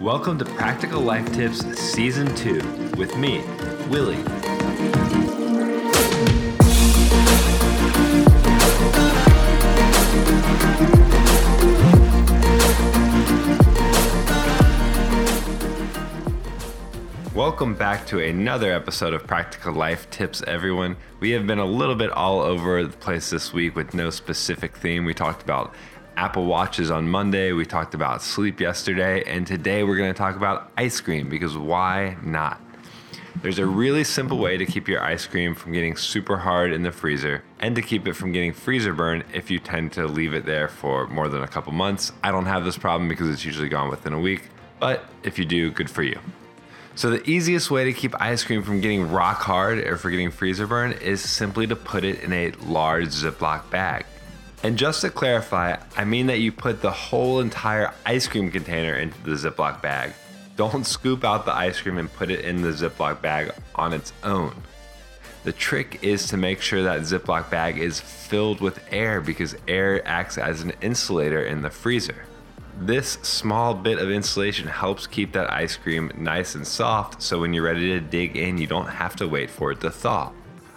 Welcome to Practical Life Tips Season 2 with me, Willie. Welcome back to another episode of Practical Life Tips, everyone. We have been a little bit all over the place this week with no specific theme. We talked about Apple Watches on Monday, we talked about sleep yesterday, and today we're going to talk about ice cream because why not? There's a really simple way to keep your ice cream from getting super hard in the freezer and to keep it from getting freezer burn if you tend to leave it there for more than a couple months. I don't have this problem because it's usually gone within a week, but if you do, good for you. So, the easiest way to keep ice cream from getting rock hard or for getting freezer burn is simply to put it in a large Ziploc bag. And just to clarify, I mean that you put the whole entire ice cream container into the Ziploc bag. Don't scoop out the ice cream and put it in the Ziploc bag on its own. The trick is to make sure that Ziploc bag is filled with air because air acts as an insulator in the freezer. This small bit of insulation helps keep that ice cream nice and soft so when you're ready to dig in, you don't have to wait for it to thaw.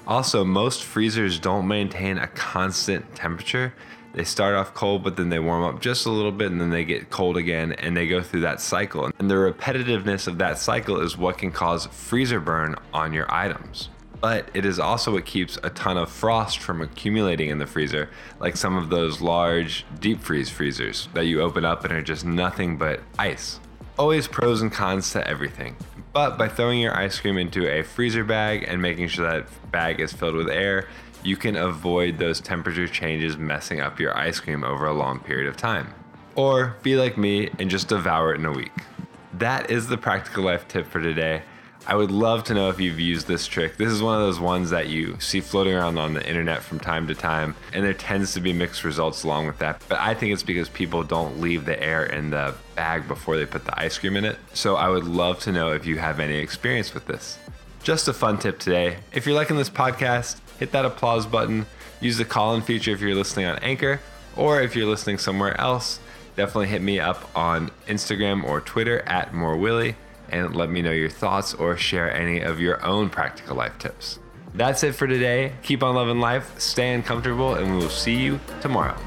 Also, most freezers don't maintain a constant temperature. They start off cold, but then they warm up just a little bit and then they get cold again and they go through that cycle. And the repetitiveness of that cycle is what can cause freezer burn on your items but it is also what keeps a ton of frost from accumulating in the freezer, like some of those large deep freeze freezers that you open up and are just nothing but ice. Always pros and cons to everything. But by throwing your ice cream into a freezer bag and making sure that bag is filled with air, you can avoid those temperature changes messing up your ice cream over a long period of time. Or be like me and just devour it in a week. That is the practical life tip for today. I would love to know if you've used this trick. This is one of those ones that you see floating around on the internet from time to time, and there tends to be mixed results along with that. But I think it's because people don't leave the air in the bag before they put the ice cream in it. So I would love to know if you have any experience with this. Just a fun tip today. If you're liking this podcast, hit that applause button. Use the call in feature if you're listening on Anchor, or if you're listening somewhere else, definitely hit me up on Instagram or Twitter at morewilly and let me know your thoughts or share any of your own practical life tips. That's it for today. Keep on loving life, stay uncomfortable, and we will see you tomorrow.